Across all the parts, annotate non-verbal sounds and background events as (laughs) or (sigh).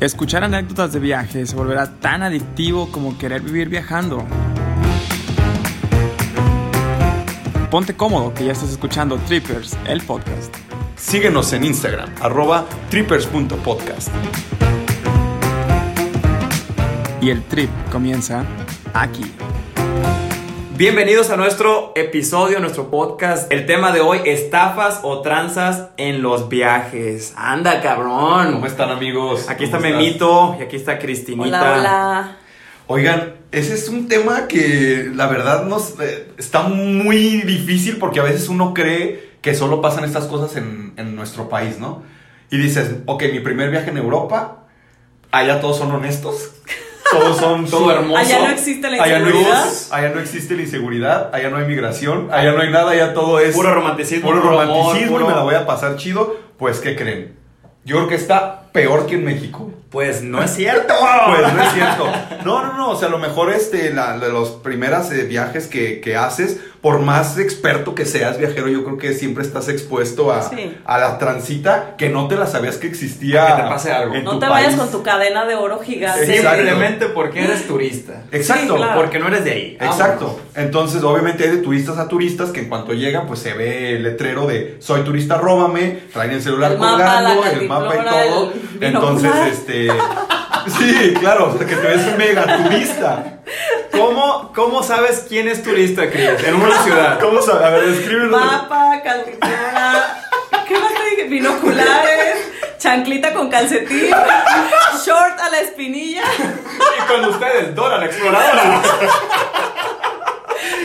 Escuchar anécdotas de viaje se volverá tan adictivo como querer vivir viajando. Ponte cómodo que ya estás escuchando Trippers, el podcast. Síguenos en Instagram, arroba trippers.podcast. Y el trip comienza aquí. Bienvenidos a nuestro episodio, nuestro podcast. El tema de hoy, estafas o tranzas en los viajes. Anda, cabrón. ¿Cómo están amigos? Aquí está ¿Cómo estás? Memito y aquí está Cristinita. Hola, hola. Oigan, ese es un tema que la verdad nos eh, está muy difícil porque a veces uno cree que solo pasan estas cosas en, en nuestro país, ¿no? Y dices, ok, mi primer viaje en Europa, allá todos son honestos, todos son Todo hermoso. Allá no existe la Allá no, inseguridad. es- allá no existe la inseguridad, allá no hay migración, allá no hay nada, allá todo es Puro romanticismo, puro puro romanticismo amor, y me la voy a pasar chido. Pues, ¿qué creen? Yo creo que está peor que en México. Pues no es (laughs) cierto. Pues no es cierto. No, no, no. O sea, a lo mejor este, la, los primeros eh, viajes que, que haces, por más experto que seas viajero, yo creo que siempre estás expuesto a, Sí. a la transita que no te la sabías que existía. Que te pase algo. en No tu te vayas con tu cadena de oro gigante. Simplemente porque eres turista. Exacto. Sí, claro. Porque no eres de ahí. Exacto. Entonces, obviamente hay de turistas a turistas que en cuanto llegan, pues se ve el letrero de soy turista, róbame, traen el celular El colgando, el mapa y todo. el Entonces, este. Sí, claro, o sea, que te ves mega turista. ¿Cómo, ¿Cómo sabes quién es turista, Cris? En una ciudad. ¿Cómo sabes? A ver, escríbelo. Mapa, calculadora. ¿Qué más te dije? Binoculares, chanclita con calcetín, short a la espinilla, Y con ustedes, Dora la exploradora.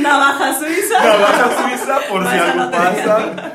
navaja suiza. Navaja suiza, por No, si esa algo no tenía. pasa.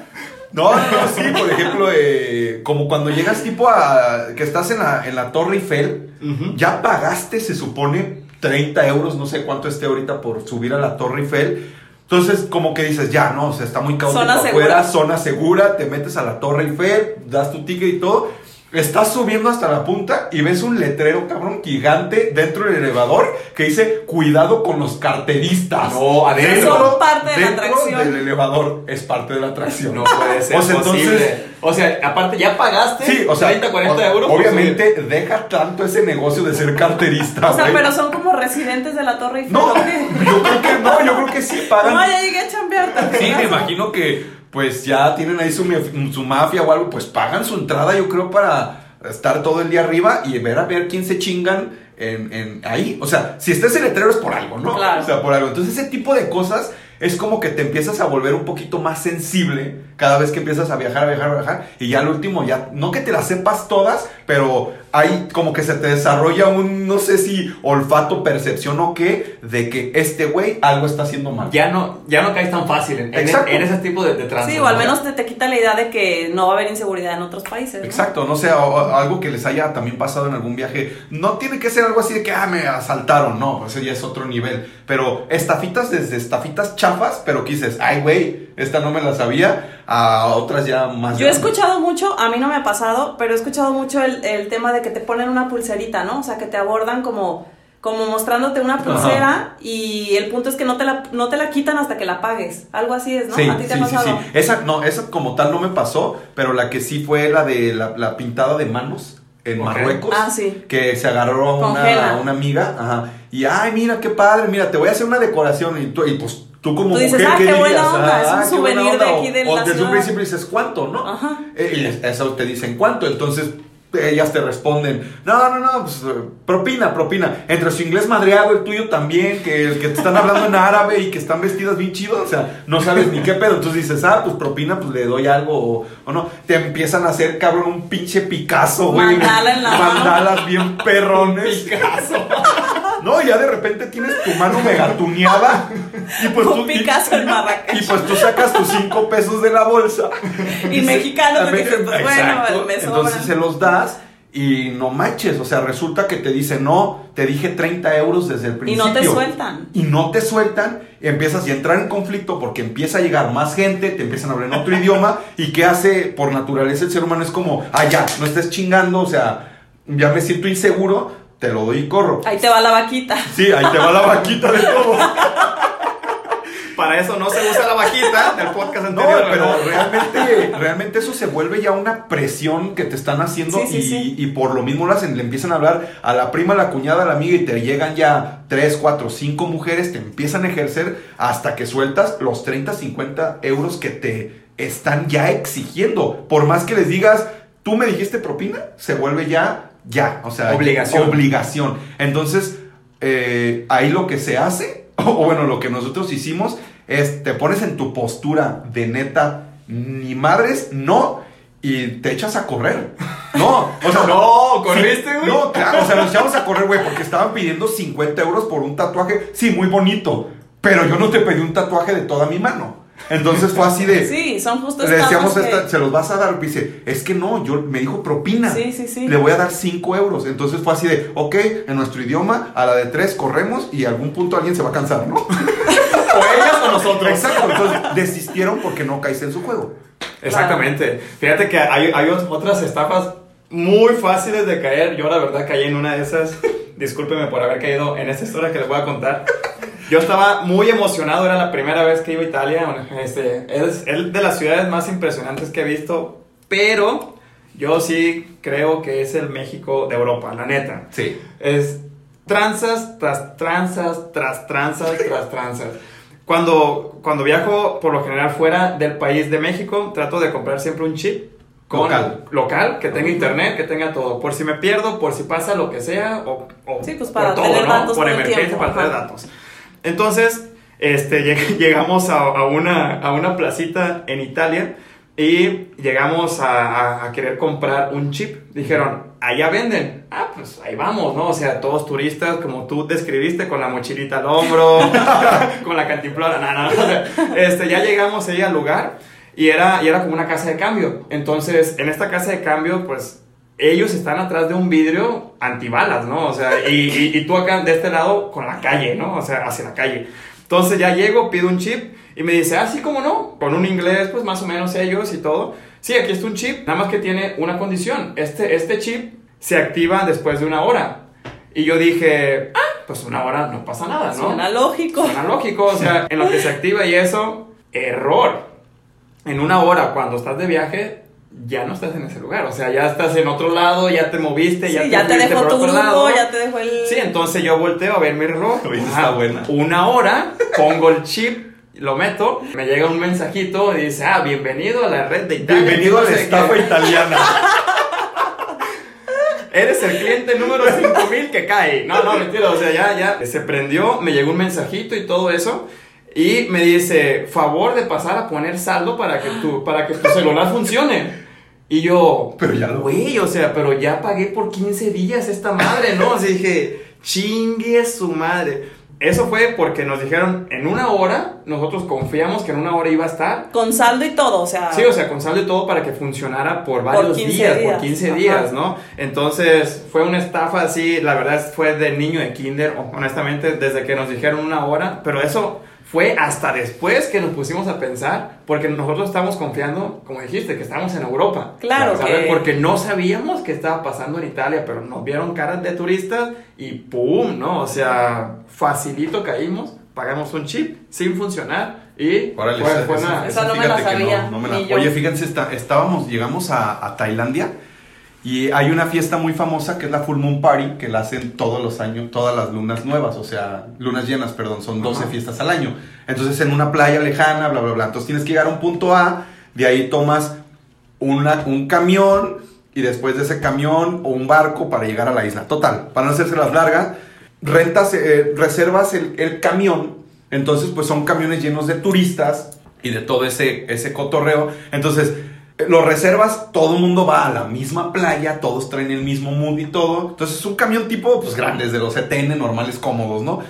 No, no, sí, por ejemplo, eh, como cuando llegas tipo a. que estás en la, en la Torre Eiffel, ya pagaste, se supone, 30 euros, no sé cuánto esté ahorita por subir a la Torre Eiffel. Entonces, como que dices, ya, no, o sea, está muy caótico Zona afuera, segura. zona segura, te metes a la Torre Eiffel, das tu ticket y todo. Estás subiendo hasta la punta y ves un letrero, cabrón, gigante dentro del elevador que dice, cuidado con los carteristas. No, adentro. Son parte de la atracción. del elevador es parte de la atracción. No puede ser O sea, posible. entonces- o sea, aparte, ya pagaste Sí, o sea, 30, 40 o- euros. Obviamente deja tanto ese negocio de ser carterista. O sea, pero son como residentes de la Torre Eiffel. No, yo creo que no, yo creo que sí pagan. No, ya llegué a chambear. ¿te Sí, me imagino que pues ya tienen ahí su, su mafia o algo, pues pagan su entrada, yo creo, para estar todo el día arriba y ver a ver quién se chingan en, en ahí. O sea, si está ese letrero es por algo, ¿no? Claro. O sea, por algo. Entonces ese tipo de cosas es como que te empiezas a volver un poquito más sensible cada vez que empiezas a viajar, a viajar, a viajar. Y ya al último, ya, no que te las sepas todas, pero hay como que se te desarrolla un, no sé si olfato, percepción o qué, de que este güey algo está haciendo mal. Ya no, ya no caes tan fácil en, en, Exacto. en ese tipo de, de. Sí, o al ¿no? menos te, te quita la idea de que no va a haber inseguridad en otros países. ¿no? Exacto, no sé, o- o algo que les haya también pasado en algún viaje. No tiene que ser algo así de que, ah, me asaltaron, no, ese ya es otro nivel. Pero estafitas desde estafitas chafas, pero que dices, ay, güey, esta no me la sabía, a otras ya más. Yo he escuchado mucho, a mí no me ha pasado, pero he escuchado mucho el, el tema de que te ponen una pulserita, ¿no? O sea, que te abordan como, como mostrándote una pulsera y el punto es que no te, la, no te la quitan hasta que la pagues. Algo así es, ¿no? Sí, ¿A ti te sí, ha sí, pasado? sí. Esa, no, esa como tal no me pasó, pero la que sí fue la de la, la pintada de manos en. Marruecos. Ah, sí. Que se agarró a una, una amiga, ajá. Y, ay, mira, qué padre, mira, te voy a hacer una decoración. Y, tú, y pues tú como Tú dices, mujer, ah, ¿qué qué buena dirías? onda, es un Ah, souvenir de aquí de o, la o desde un principio dices, ¿cuánto, no? Ajá. Eh, y eso te dicen, ¿cuánto? Entonces ellas te responden, no, no, no, pues propina, propina. Entre su inglés madreado, el tuyo también, que el que te están hablando en árabe y que están vestidas bien chido, o sea, no sabes ni qué pedo. Entonces dices, ah, pues propina, pues le doy algo o, o no. Te empiezan a hacer, cabrón, un pinche Picasso, güey. Mandala en la mano. Mandalas bien perrones. Picasso. (laughs) No, ya de repente tienes tu mano megatuneada. Y pues Un tú, y- Picasso en Marrakech. y pues tú sacas tus cinco pesos de la bolsa. Y mexicano, porque dices, pues, bueno, me. Entonces se los das y no manches. O sea, resulta que te dicen, no, te dije 30 euros desde el Y principio. no te sueltan. Y no te sueltan. y empiezas a entrar en conflicto porque empieza a llegar más gente, te empiezan a hablar en otro (laughs) idioma. Y que hace por naturaleza el ser humano es como, ah, ya, no estés chingando. O sea, ya me siento inseguro, te lo doy y corro. Ahí te va la vaquita. Sí, ahí te va la vaquita de todo. (laughs) Para eso no se usa la vaquita del podcast No, anterior. pero realmente, realmente eso se vuelve ya una presión que te están haciendo Sí, sí, y, sí. y por lo mismo lo hacen, le empiezan a hablar a la prima, a la cuñada, a la amiga y te llegan ya 3, 4, 5 mujeres, te empiezan a ejercer hasta que sueltas los 30, 50 euros que te están ya exigiendo. Por más que les digas, tú me dijiste propina, se vuelve ya, ya, o sea, Obligación. obligación. Entonces, eh, ahí lo que se hace, (laughs) o bueno, lo que nosotros hicimos es te pones en tu postura de neta, ni madres, no, y te echas a correr. (laughs) No, o sea, No, ¿corriste, güey? No, claro, o sea, nos echamos a correr, güey, porque estaban pidiendo 50 euros por un tatuaje, sí, muy bonito, pero yo no te pedí un tatuaje de toda mi mano. Entonces fue así de... Sí, son justo Le decíamos, que- esta, se los vas a dar. Dice, es que no, yo me dijo propina. Sí, sí, sí. Le voy a dar 5 euros. Entonces fue así de, ok, en nuestro idioma, a la de 3 corremos y a algún punto alguien se va a cansar, ¿no? (laughs) O ellas o nosotros. Exacto. Entonces desistieron porque no caíste en su juego. Exactamente. Fíjate que hay, hay ot- otras estafas muy fáciles de caer. Yo la verdad caí en una de esas. Discúlpeme por haber caído en esta historia que les voy a contar. Yo estaba muy emocionado, era la primera vez que iba a Italia. Bueno, este, es, es de las ciudades más impresionantes que he visto, pero yo sí creo que es el México de Europa, la neta. Sí. Es tranzas tras tranzas, tras tranzas, tras tranzas. Cuando, cuando viajo, por lo general, fuera del país de México, trato de comprar siempre un chip con Local. local, que tenga internet, que tenga todo. Por si me pierdo, por si pasa lo que sea, o, o Sí, pues para por todo, tener ¿no? datos Por emergencia, tiempo, para tener ajá. datos. Entonces, este, lleg- (laughs) llegamos a, una, a placita en Italia y llegamos a, querer comprar un chip. Dijeron, allá venden. Ah, pues ahí vamos, ¿no? O sea, todos turistas, como tú describiste, con la mochilita al hombro, (laughs) con la cantimplora. No, no, o sea, este, ya llegamos ahí al lugar y era, y era como una casa de cambio. Entonces, en esta casa de cambio, pues ellos están atrás de un vidrio antibalas, ¿no? O sea, y, y- y tú acá de este lado con la calle, ¿no? O sea, hacia la calle. Entonces ya llego, pido un chip y me dice, ah, sí, ¿cómo no? Con un inglés, pues más o menos ellos y todo. Sí, aquí está un chip, nada más que tiene una condición. Este, este chip se activa después de una hora. Y yo dije, ah, pues una hora no pasa nada, ¿no? Suena lógico. Suena lógico, o sea, en lo que se activa y eso, error. En una hora, cuando estás de viaje, ya no estás en ese lugar. O sea, ya estás en otro lado, ya te moviste, ya Sí, te, ya te dejó por tu otro grupo, lado. ya te dejó el... Sí, entonces yo volteo a ver mi reloj. Ajá, está buena. Una hora, pongo el chip, lo meto, me llega un mensajito y dice, ah, bienvenido a la red de Italia. Bienvenido a la estafa qué. italiana. (laughs) Eres el cliente número 5000 que cae. No, no, mentira. O sea, ya, ya se prendió, me llegó un mensajito y todo eso. Y me dice, favor de pasar a poner saldo para que tu, para que tu celular funcione. Y yo, Pero ya lo- Güey, o sea, pero ya pagué por 15 días esta madre, ¿no? Así dije, chingue su madre. Eso fue porque nos dijeron en una hora, nosotros confiamos que en una hora iba a estar. Con saldo y todo, o sea... Sí, o sea, con saldo y todo para que funcionara por varios 15 días, días, por 15 ajá. días, ¿no? Entonces, fue una estafa así, la verdad fue de niño de kinder, honestamente, desde que nos dijeron una hora, pero eso fue hasta después que nos pusimos a pensar, porque nosotros estábamos confiando, como dijiste, que estábamos en Europa. Claro ¿sabes? que- Porque no sabíamos qué estaba pasando en Italia, pero nos vieron caras de turistas y ¡pum! ¿no? O sea, facilito caímos, pagamos un chip sin funcionar y Órale, fue- esa- fue esa- una- Esa no me la sabía, no- no me la-. Oye, fíjense, está- estábamos, llegamos a, a Tailandia y hay una fiesta muy famosa que es la Full Moon Party, que la hacen todos los años, todas las lunas nuevas, o sea, lunas llenas, perdón, son 12 Ajá. fiestas al año. Entonces en una playa lejana, bla, bla, bla. Entonces tienes que llegar a un punto A, de ahí tomas una, un camión y después de ese camión o un barco para llegar a la isla. Total, para no hacerse las largas, rentas, eh, reservas el, el camión, entonces pues son camiones llenos de turistas y de todo ese, ese cotorreo. Entonces lo reservas, todo el mundo va a la misma playa, todos traen el mismo mood y todo. Entonces es un camión tipo pues grandes, de los ETN, normales, cómodos, ¿no?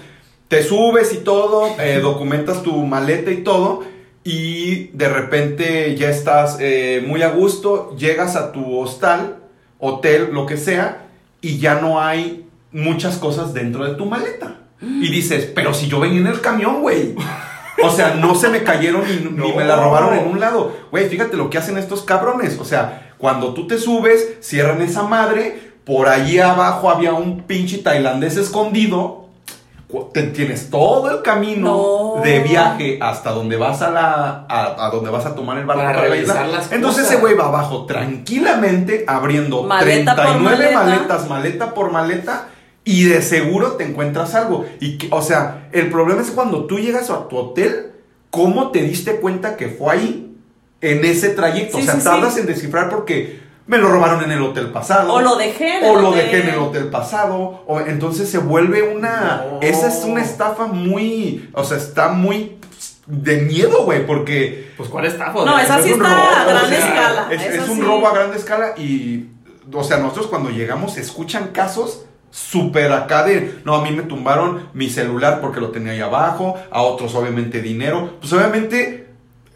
Te subes y todo, eh, (laughs) documentas tu maleta y todo, y de repente ya estás eh, muy a gusto, llegas a tu hostal, hotel, lo que sea, y ya no hay muchas cosas dentro de tu maleta. (gasps) Y dices, pero si yo venía en el camión, güey. (laughs) O sea, no se me cayeron ni, ni me la robaron en un lado. Güey, fíjate lo que hacen estos cabrones. O sea, cuando tú te subes, cierran esa madre. Por allí abajo había un pinche tailandés escondido. tienes todo el camino No. de viaje hasta donde vas a la a, a donde vas a tomar el barco Para para, la isla. las Entonces cosas. ese güey va abajo tranquilamente abriendo Maleta por 39 maleta. maletas, maleta por maleta. Y de seguro te encuentras algo. Y que- o sea, el problema es cuando tú llegas a tu hotel, ¿cómo te diste cuenta que fue ahí? En ese trayecto. Sí, o sea, sí, tardas sí. en descifrar porque me lo robaron en el hotel pasado. O lo dejé en O el lo hotel. dejé en el hotel pasado. O, entonces se vuelve una. No. Esa es una estafa muy. O sea, está muy de miedo, güey. Porque. Pues, ¿cuál estafa? No, O esa sí es un está robo, a o gran sea, escala. Es, un sí. robo a gran escala y. O sea, nosotros cuando llegamos se escuchan casos súper acá de. No, a mí me tumbaron mi celular porque lo tenía ahí abajo. A otros, obviamente, dinero. Pues obviamente.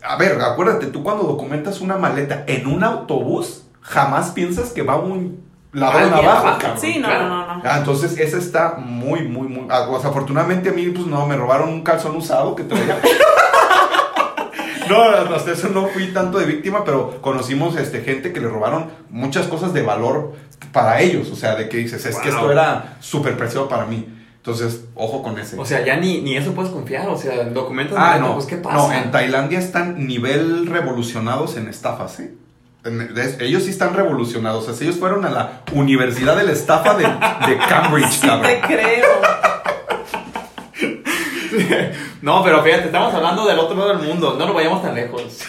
A ver, acuérdate, tú cuando documentas una maleta en un autobús, jamás piensas que va un ladrón abajo, cabrón. Sí, no, Claro. no, no, no. Ah, entonces esa está muy, muy, muy. ah, o sea, afortunadamente a mí, pues no, me robaron un calzón usado que traía. (laughs) no, hasta eso no fui tanto de víctima, pero conocimos este, gente que le robaron muchas cosas de valor para ellos. O sea, de que dices, es que esto era súper preciado para mí. Entonces, ojo con ese. O sea, ya ni, ni eso puedes confiar. O sea, documentos ah, no. pues, ¿qué pasa? No, en Tailandia están nivel revolucionados en estafas, ¿eh? En- ellos sí están revolucionados. O sea, ellos fueron a la Universidad de la Estafa de, de (laughs) Cambridge, Sí cabrón. te creo. No, pero fíjate, estamos hablando del otro lado del mundo, no nos vayamos tan lejos.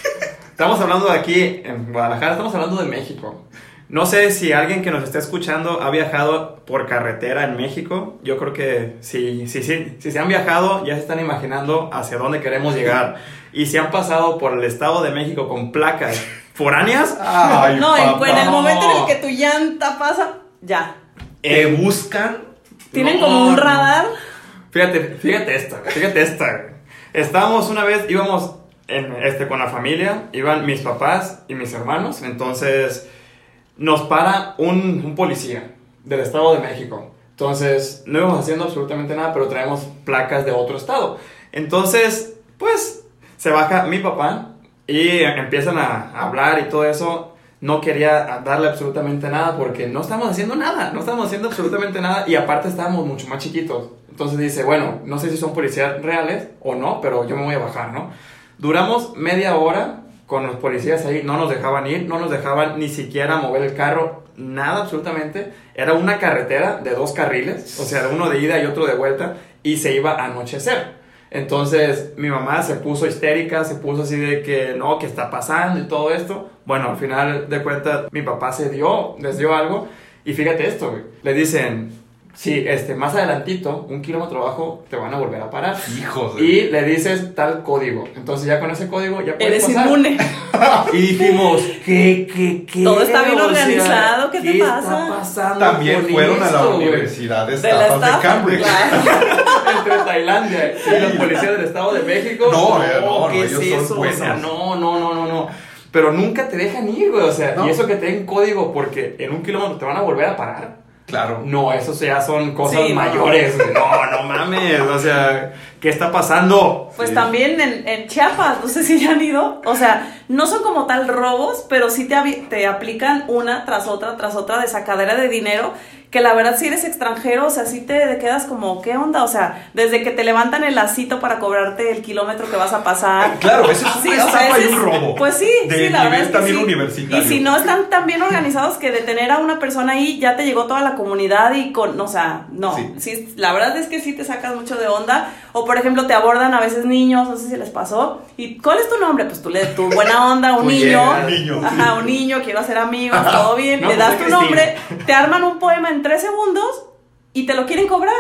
Estamos hablando de aquí, en Guadalajara, estamos hablando de México. No sé si alguien que nos está escuchando ha viajado por carretera en México. Yo creo que sí, sí, sí. Si se han viajado, ya se están imaginando hacia dónde queremos llegar. Y si han pasado por el Estado de México con placas foráneas, (laughs) Ay, no, en, papá. en el momento en el que tu llanta pasa, ya. Te eh, buscan. Tienen No, como un no. radar. Fíjate, fíjate esta, fíjate esta. güey. Estábamos una vez, íbamos en, este, con la familia, iban mis papás y mis hermanos, entonces nos para un, policía del Estado de México. Entonces, no íbamos haciendo absolutamente nada, pero traemos placas de otro estado. Entonces, pues, se baja mi papá y empiezan a hablar y todo eso. No quería darle absolutamente nada porque no estábamos haciendo nada, no estábamos haciendo absolutamente nada y aparte estábamos mucho más chiquitos. Entonces dice, bueno, no sé si son policías reales o no, pero yo me voy a bajar, ¿no? Duramos media hora con los policías ahí, no nos dejaban ir, no nos dejaban ni siquiera mover el carro, nada absolutamente. Era una carretera de dos carriles, o sea, uno de ida y otro de vuelta, y se iba a anochecer. Entonces mi mamá se puso histérica, se puso así de que no, ¿qué está pasando y todo esto? Bueno, al final de cuentas mi papá se dio, les dio algo y fíjate esto. Le dicen, sí, este, más adelantito, un kilómetro abajo, te van a volver a parar. Hijos de- Y le dices tal código. Entonces ya con ese código ya puedes Eres pasar. inmune. (laughs) Y dijimos, ¿qué, qué, qué? Todo está bien O sea, organizado, ¿qué te pasa? está pasando También con fueron a la? Universidad de De la de, estafa. Cambridge. claro. (laughs) Entre Tailandia y la policía del Estado de México. No, eh, no, ¿qué no, es ellos son eso? O sea, buenos. no, no, no, no, no. Pero nunca te dejan ir, güey. O sea, No. y eso que te den código porque en un kilómetro te van a volver a parar. Claro. No, eso ya son cosas Sí, mayores. (laughs) No, no mames. O sea, ¿qué está pasando? Pues Sí. también en, en Chiapas, no sé si ya han ido. O sea, no son como tal robos, pero sí te, te aplican una tras otra, tras otra de sacadera de dinero. Que la verdad, si eres extranjero, o sea, sí te quedas como, ¿qué onda? O sea, desde que te levantan el lacito para cobrarte el kilómetro que vas a pasar. Claro, ese es Sí, o sea, ese y un es- robo. Pues sí, De sí, la nivel verdad es que también sí. universitario. Y si no están tan bien organizados que detener a una persona ahí ya te llegó toda la comunidad y con, o sea, no, Sí. sí, la verdad es que sí te sacas mucho de onda. O por ejemplo te abordan a veces niños, no sé si les pasó. ¿Y cuál es tu nombre? Pues tú le tu buena onda, un Tú niño. llegas. Niño, Ajá, un niño, quiero hacer amigos, todo bien. No, le pues das tu nombre, te arman un poema en tres segundos y te lo quieren cobrar.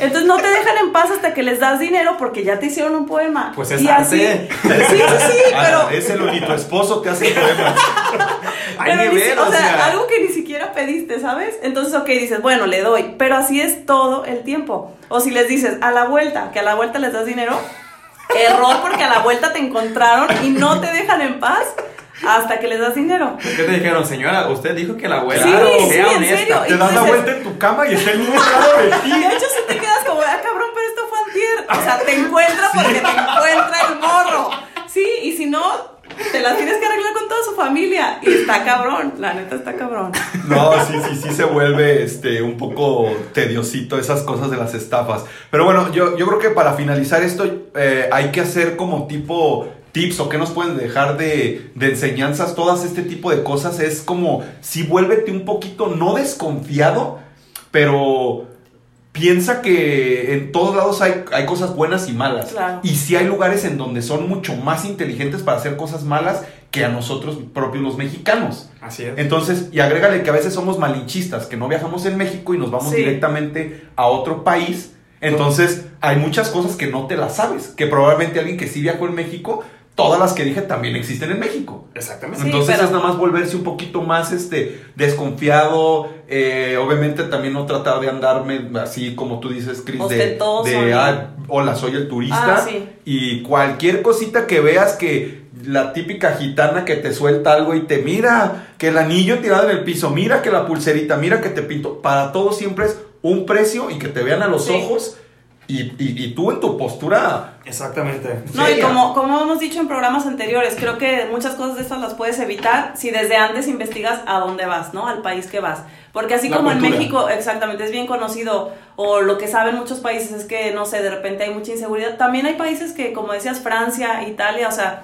Entonces no te dejan en paz hasta que les das dinero porque ya te hicieron un poema. Pues es y así. Sí, sí, sí, (laughs) pero, Agradecelo, ni tu esposo te hace poemas. (laughs) Hay pero ni nivel, o sea, algo que ni siquiera pediste, ¿sabes? Entonces, ok, dices, bueno, le doy, pero así es todo el tiempo. O si les dices, a la vuelta, que a la vuelta les das dinero, (laughs) error porque a la vuelta te encontraron y no te dejan en paz hasta que les das dinero. ¿Qué te dijeron, señora? Usted dijo que la abuela Sí, sí, sea en honesta. serio. Te das la vuelta en tu cama y está el niño (laughs) de ti. de hecho, si te quedas como, ah, cabrón, pero esto fue antier. O sea, te encuentra porque te encuentra el morro. Sí, y si no, te las tienes que arreglar con familia. Y está cabrón, la neta está cabrón. No, sí, sí, sí se vuelve este, un poco tediosito esas cosas de las estafas. Pero bueno, yo, yo creo que para finalizar esto eh, hay que hacer como tipo tips o qué nos pueden dejar de, de enseñanzas, todas este tipo de cosas. Es como si vuélvete un poquito, no desconfiado, pero piensa que en todos lados hay, hay cosas buenas y malas. Claro. Y si hay lugares en donde son mucho más inteligentes para hacer cosas malas que a nosotros propios los mexicanos. Así es. Entonces, y agrégale que a veces somos malinchistas, que no viajamos en México y nos vamos Sí. directamente a otro país. Entonces, hay muchas cosas que no te las sabes, que probablemente alguien que sí viajó en México, todas las que dije también existen en México. Exactamente. Sí, Entonces pero- es nada más volverse un poquito más este desconfiado, eh, obviamente también no tratar de andarme así como tú dices, Chris, de, Ostentoso, de ah, hola, soy el turista. Ah, sí. Y cualquier cosita que veas que la típica gitana que te suelta algo y te mira, que el anillo tirado en el piso, mira que la pulserita, mira que te pinto, para todo siempre es un precio y que te vean a los Sí. ojos y, y- y tú en tu postura Exactamente. No, y como, como hemos dicho en programas anteriores, creo que muchas cosas de estas las puedes evitar si desde antes investigas a dónde vas, ¿no? Al país que vas. Porque así La como en cultura. México, exactamente, es bien conocido, o lo que saben muchos países es que, no sé, de repente hay mucha inseguridad. También hay países que, como decías, Francia, Italia, o sea,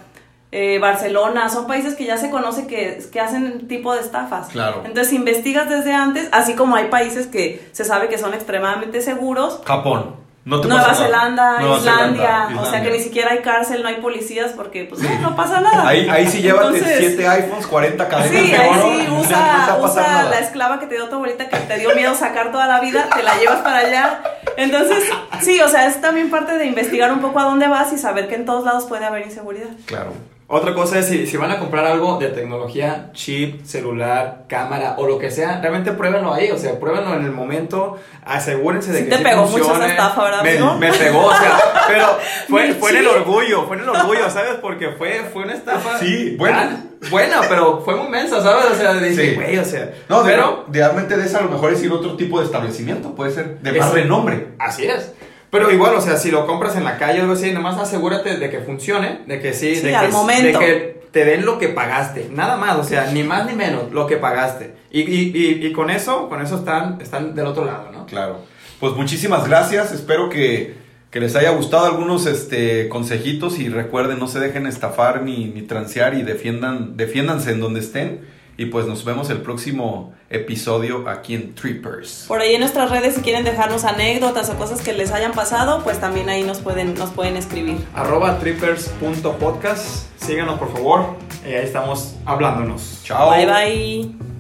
eh, Barcelona, son países que ya se conoce que, que hacen tipo de estafas. Claro. Entonces investigas desde antes, así como hay países que se sabe que son extremadamente seguros, Japón. No te Nueva pasa nada. Zelanda, Nueva Islandia, Zelanda, o sea que Islandia. ni siquiera hay cárcel, no hay policías porque pues no, no pasa nada. Ahí, ahí sí llévate Entonces, 7 iPhones, 40 cadenas Sí, de ahí oro. sí, (laughs) no usa, usa la esclava que te dio tu abuelita que te dio miedo sacar toda la vida, te la llevas para allá. Entonces, sí, o sea, es también parte de investigar un poco a dónde vas y saber que en todos lados puede haber inseguridad. Claro. Otra cosa es si, si van a comprar algo de tecnología, chip, celular, cámara o lo que sea, realmente pruébenlo ahí, o sea, pruébenlo en el momento, asegúrense de Sí que te sí pegó mucho esa estafa, ¿verdad, Me, amigo? me pegó, o sea, pero (laughs) fue, fue en el orgullo, fue en el orgullo, ¿sabes? Porque fue, fue una estafa. Sí, buena. Buena, pero fue muy mensa, ¿sabes? O sea, dije, Sí. güey, o sea. No, de, pero realmente de esa a lo mejor es ir a otro tipo de establecimiento. Puede ser de más Es- renombre. Así es. Pero igual, o sea, si lo compras en la calle o algo así, nomás asegúrate de que funcione, de que sí, Sí, de, al que, momento. de que te den lo que pagaste, nada más, o sea, ni más ni menos, lo que pagaste. Y, y, y, y con eso, con eso están, están del otro lado, ¿no? Claro. Pues muchísimas gracias. Espero que, que les haya gustado algunos este, consejitos y recuerden, no se dejen estafar ni, ni transear y defiendan, defiéndanse en donde estén. Y pues nos vemos el próximo episodio aquí en Trippers. Por ahí en nuestras redes si quieren dejarnos anécdotas o cosas que les hayan pasado, pues también ahí nos pueden nos pueden escribir. Arroba trippers.podcast, síganos por favor, y ahí estamos hablándonos. Chao. Bye bye.